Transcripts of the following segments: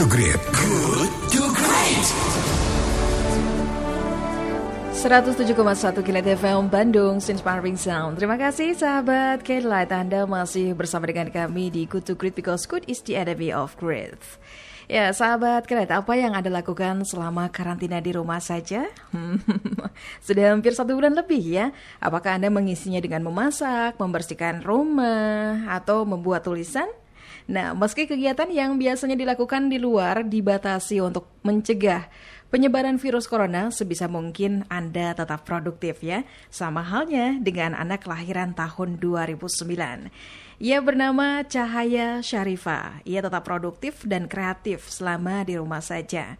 to Great. Good to Great. 107,1 Kilat FM Bandung, Inspiring Sound. Terima kasih sahabat K-Light Anda masih bersama dengan kami di Good to Great because good is the enemy of great. Ya, sahabat Kilat, apa yang Anda lakukan selama karantina di rumah saja? Sudah hampir satu bulan lebih ya. Apakah Anda mengisinya dengan memasak, membersihkan rumah, atau membuat tulisan? Nah, meski kegiatan yang biasanya dilakukan di luar dibatasi untuk mencegah penyebaran virus corona, sebisa mungkin Anda tetap produktif ya. Sama halnya dengan anak kelahiran tahun 2009. Ia bernama Cahaya Syarifa. Ia tetap produktif dan kreatif selama di rumah saja.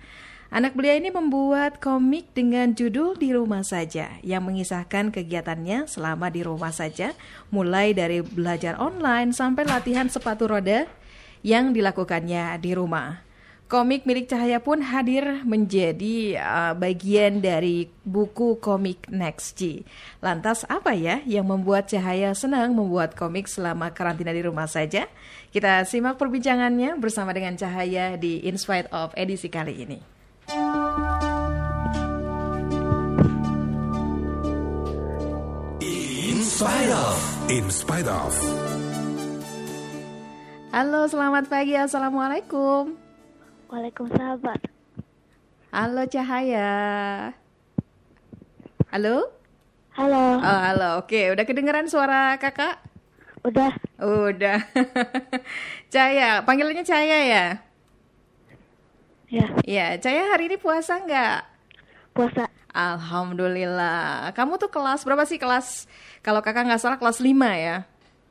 Anak belia ini membuat komik dengan judul Di Rumah Saja yang mengisahkan kegiatannya selama di rumah saja, mulai dari belajar online sampai latihan sepatu roda yang dilakukannya di rumah. Komik milik Cahaya pun hadir menjadi uh, bagian dari buku komik Next G. Lantas apa ya yang membuat Cahaya senang membuat komik selama karantina di rumah saja? Kita simak perbincangannya bersama dengan Cahaya di In Spite of edisi kali ini. In spite of. In spite of. Halo, selamat pagi. Assalamualaikum. Waalaikumsalam. Halo Cahaya. Halo? Halo. Oh, halo. Oke, udah kedengeran suara kakak? Udah. Udah. Cahaya, panggilannya Cahaya ya? Ya. Ya, Cahaya hari ini puasa nggak? Puasa. Alhamdulillah. Kamu tuh kelas berapa sih kelas? Kalau kakak nggak salah kelas 5 ya?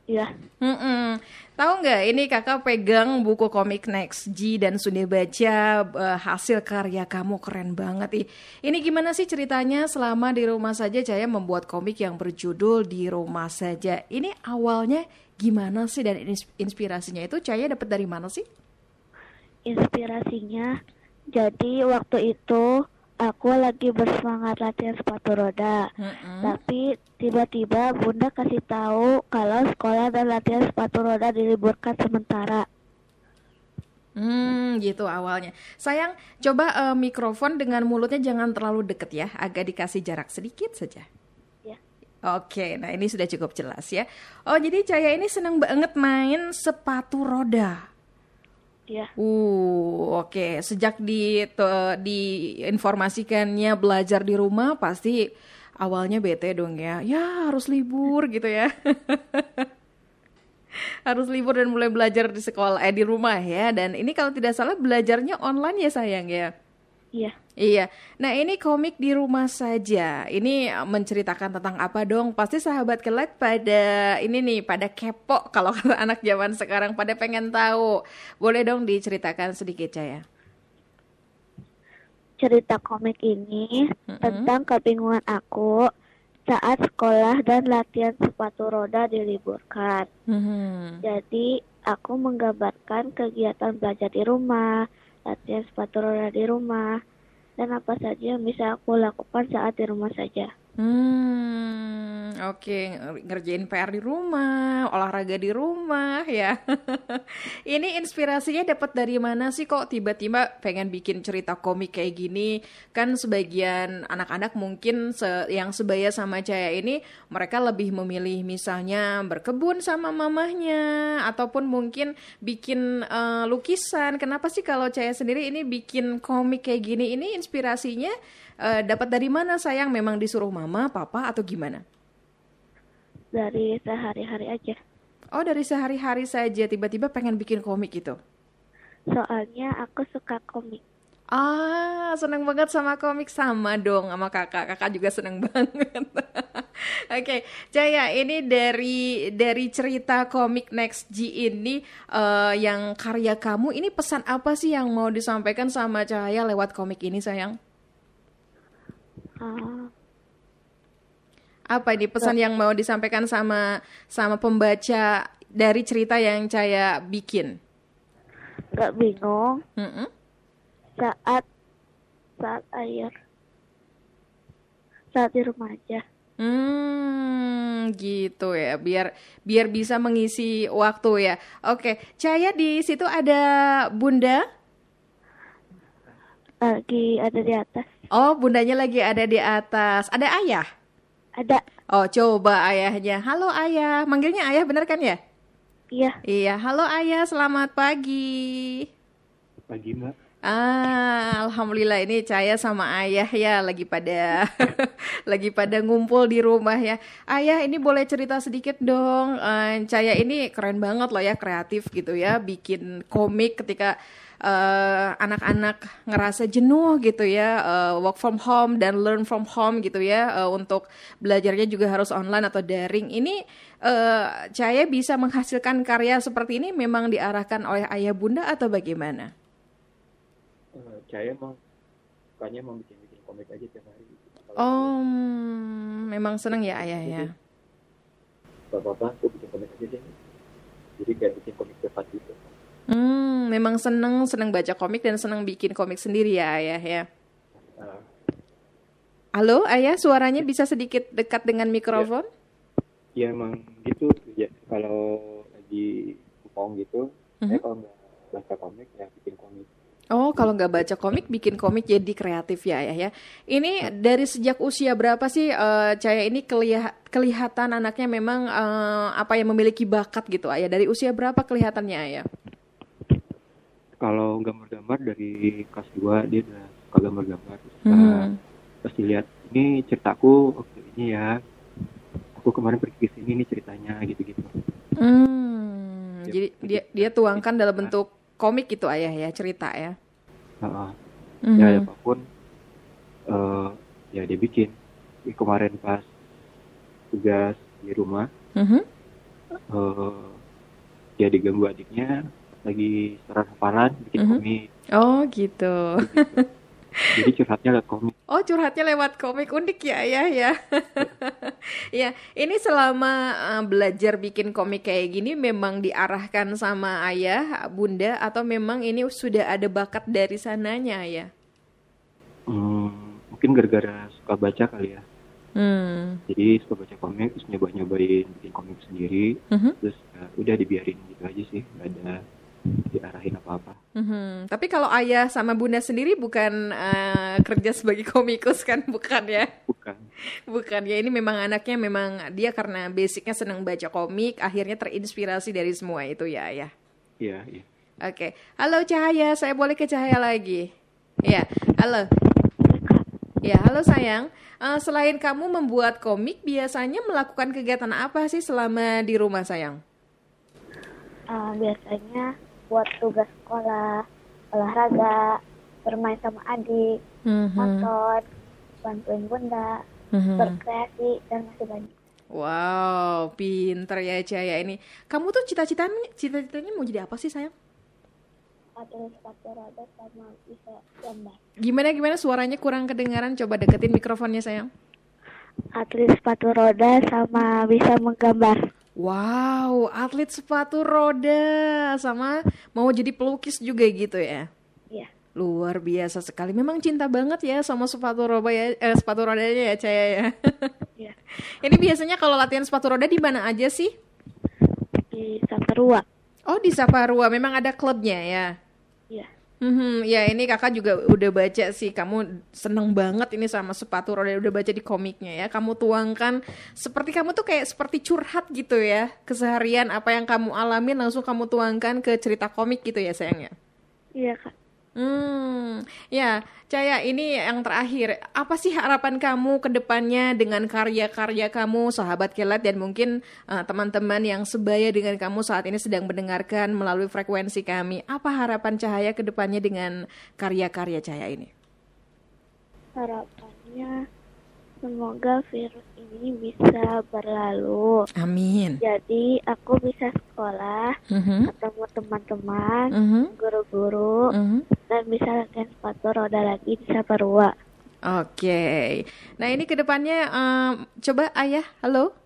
Ya. Mm-mm. Tahu nggak ini kakak pegang buku komik Next G dan sudah baca uh, hasil karya kamu keren banget ih. Ini gimana sih ceritanya selama di rumah saja Cahaya membuat komik yang berjudul di rumah saja. Ini awalnya gimana sih dan ins- inspirasinya itu Cahaya dapat dari mana sih? Inspirasinya. Jadi waktu itu aku lagi bersemangat latihan sepatu roda. Mm-mm. Tapi tiba-tiba bunda kasih tahu kalau sekolah dan latihan sepatu roda diliburkan sementara. Hmm, gitu awalnya. Sayang, coba eh, mikrofon dengan mulutnya jangan terlalu deket ya, agak dikasih jarak sedikit saja. Ya. Oke, nah ini sudah cukup jelas ya. Oh, jadi Cahaya ini seneng banget main sepatu roda. Ya. Uh, oke. Sejak di diinformasikannya belajar di rumah pasti awalnya bete dong ya. Ya, harus libur gitu ya. harus libur dan mulai belajar di sekolah eh di rumah ya. Dan ini kalau tidak salah belajarnya online ya sayang ya. Iya. Iya. Nah, ini komik di rumah saja. Ini menceritakan tentang apa dong? Pasti sahabat kelet pada ini nih, pada kepo kalau kata anak zaman sekarang pada pengen tahu. Boleh dong diceritakan sedikit, Caya? Cerita komik ini Mm-mm. tentang kebingungan aku saat sekolah dan latihan sepatu roda diliburkan. Hmm. Jadi aku menggambarkan kegiatan belajar di rumah, latihan sepatu roda di rumah, dan apa saja yang bisa aku lakukan saat di rumah saja. Hmm, oke Nger- ngerjain PR di rumah, olahraga di rumah ya. Ini inspirasinya dapat dari mana sih kok tiba-tiba pengen bikin cerita komik kayak gini? Kan sebagian anak-anak mungkin se- yang sebaya sama Caya ini mereka lebih memilih misalnya berkebun sama mamahnya ataupun mungkin bikin eh, lukisan. Kenapa sih kalau Caya sendiri ini bikin komik kayak gini? Ini inspirasinya eh, dapat dari mana sayang? Memang disuruh mama, papa atau gimana? Dari sehari-hari aja. Oh dari sehari-hari saja tiba-tiba pengen bikin komik gitu. Soalnya aku suka komik. Ah, seneng banget sama komik sama dong sama kakak. Kakak juga seneng banget. Oke, Jaya, ini dari dari cerita komik Next G ini eh, yang karya kamu, ini pesan apa sih yang mau disampaikan sama Cahaya lewat komik ini, sayang? Ah, Apa ini pesan yang mau disampaikan sama sama pembaca dari cerita yang Cahaya bikin? gak bingung Mm-mm. saat saat air saat di rumah aja. Hmm, gitu ya. Biar biar bisa mengisi waktu ya. Oke, Cahaya di situ ada Bunda. lagi ada di atas. Oh, bundanya lagi ada di atas. Ada ayah? Ada. Oh, coba ayahnya. Halo ayah. Manggilnya ayah bener kan ya? Iya. Iya. Halo ayah, selamat pagi. Pagi mbak. Ah, alhamdulillah ini Caya sama ayah ya lagi pada lagi pada ngumpul di rumah ya. Ayah ini boleh cerita sedikit dong. Eh, Caya ini keren banget loh ya kreatif gitu ya, bikin komik ketika eh, anak-anak ngerasa jenuh gitu ya, eh, work from home dan learn from home gitu ya, eh, untuk belajarnya juga harus online atau daring. Ini eh, Caya bisa menghasilkan karya seperti ini memang diarahkan oleh ayah bunda atau bagaimana? Eh, saya mau sukanya mau bikin bikin komik aja tiap hari. Kalau Oh, memang seneng ya ayah ya. bapak-bapak aku bikin komik aja deh. Jadi kayak bikin komik cepat gitu. Hmm, memang seneng seneng baca komik dan seneng bikin komik sendiri ya ayah ya. Nah, Halo ayah, suaranya bisa sedikit dekat dengan mikrofon? ya emang gitu ya kalau lagi kupong gitu, saya Mhm. kalau nggak baca komik ya bikin komik. Oh, kalau nggak baca komik, bikin komik jadi kreatif ya ayah ya. Ini dari sejak usia berapa sih eh, Caya ini kelia- kelihatan anaknya memang eh, apa yang memiliki bakat gitu ayah? Dari usia berapa kelihatannya ayah? Kalau gambar-gambar dari kelas 2 dia udah suka gambar-gambar. Terus, Hmm. uh, terus dilihat ini ceritaku, oke ini ya. Aku kemarin pergi ke sini nih ceritanya gitu-gitu. Hmm, jadi dia dia tuangkan dalam bentuk komik gitu ayah ya cerita ya. Heeh. Mhm. ya apa pun eh ya dia bikin Jadi kemarin pas tugas di rumah Mhm. eh dia diganggu adiknya lagi serat hafalan bikin Mhm. komik Oh gitu. jadi curhatnya lewat komik Oh curhatnya lewat komik unik ya ayah ya. ya ini selama uh, belajar bikin komik kayak gini memang diarahkan sama ayah, bunda atau memang ini sudah ada bakat dari sananya ya? Hmm, mungkin gara-gara suka baca kali ya Hmm. jadi suka baca komik terus nyoba-nyobain bikin komik sendiri Mhm. terus ya, udah dibiarin gitu aja sih nggak ada diarahin apa-apa Mhm. Tapi kalau ayah sama bunda sendiri bukan uh, kerja sebagai komikus kan, bukan ya? bukan Bukan ya, ini memang anaknya memang dia karena basicnya senang baca komik, akhirnya terinspirasi dari semua itu ya ayah. iya iya Oke, halo Cahaya, saya boleh ke Cahaya lagi? Ya, halo. Ya, halo sayang. Eh, selain kamu membuat komik, biasanya melakukan kegiatan apa sih selama di rumah sayang? Eh, biasanya buat tugas sekolah, olahraga, bermain sama adik, Mhm, nonton, bantuin bunda, mhm. berkreasi, dan masih banyak. Wow, pinter ya Cahaya ini. Kamu tuh cita-citanya, cita-citanya mau jadi apa sih sayang? Atlet sepatu roda sama bisa gambar. Gimana gimana suaranya kurang kedengaran? Coba deketin mikrofonnya sayang. Atlet sepatu roda sama bisa menggambar. Wow, atlet sepatu roda sama mau jadi pelukis juga gitu ya? Iya. Luar biasa sekali. Memang cinta banget ya sama sepatu roda ya, eh, sepatu rodanya ya Caya ya. Iya. Ini biasanya kalau latihan sepatu roda di mana aja sih? Di Saparua. Oh di Saparua, memang ada klubnya ya. Iya. Mhm, ya ini kakak juga udah baca sih kamu seneng banget ini sama sepatu roda udah baca di komiknya ya. Kamu tuangkan seperti kamu tuh kayak seperti curhat gitu ya keseharian apa yang kamu alamin langsung kamu tuangkan ke cerita komik gitu ya sayangnya Iya kak. Hmm, ya, Caya, ini yang terakhir. Apa sih harapan kamu ke depannya dengan karya-karya kamu, sahabat Kelat, dan mungkin uh, teman-teman yang sebaya dengan kamu saat ini sedang mendengarkan melalui frekuensi kami? Apa harapan Cahaya ke depannya dengan karya-karya Cahaya ini? Harapannya semoga virus ini bisa berlalu. Amin. Jadi aku bisa sekolah, Mhm, ketemu teman-teman, mhm, guru-guru, mhm. Dan bisa latihan sepatu roda lagi di Saparua. Oke. Nah ini ke depannya, em, coba Ayah, halo?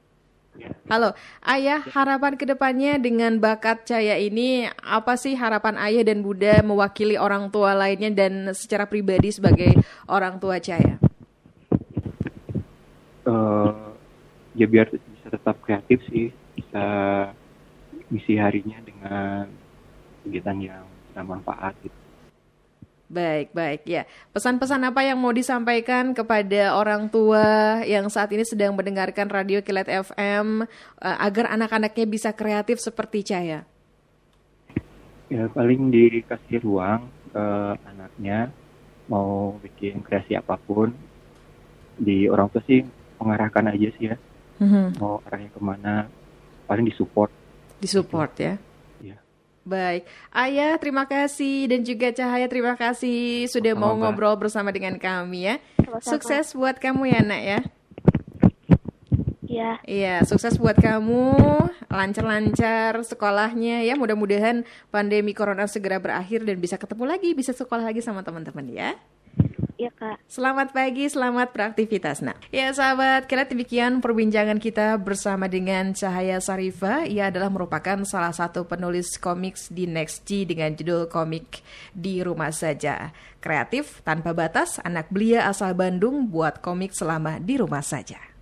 Halo, Ayah, harapan ke depannya dengan bakat Caya ini, apa sih harapan Ayah dan Bunda mewakili orang tua lainnya dan secara pribadi sebagai orang tua Caya? eh ya biar bisa tetap kreatif sih bisa ngisi harinya dengan kegiatan yang bermanfaat gitu Baik, baik ya. Pesan-pesan apa yang mau disampaikan kepada orang tua yang saat ini sedang mendengarkan radio Kilat FM uh, agar anak-anaknya bisa kreatif seperti Cahaya? Ya paling dikasih ruang ke anaknya mau bikin kreasi apa pun di orang tua sih mengarahkan aja sih ya Mhm. mau arahnya ke mana paling disupport Disupport ya. ya Baik, Ayah terima kasih dan juga Cahaya terima kasih sudah mau Sama-sama. ngobrol bersama dengan kami ya. Sama-sama. Sukses buat kamu ya nak ya. Ya, Iya, sukses buat kamu, lancar-lancar sekolahnya ya. Mudah-mudahan pandemi corona segera berakhir dan bisa ketemu lagi, bisa sekolah lagi sama teman-teman ya. Ya Kak. Selamat pagi, selamat beraktivitas. Nah, ya sahabat, kira demikian perbincangan kita bersama dengan Cahaya Sarifa. Ia adalah merupakan salah satu penulis komik di Next G dengan judul komik di rumah saja. Kreatif, tanpa batas, anak belia asal Bandung buat komik selama di rumah saja.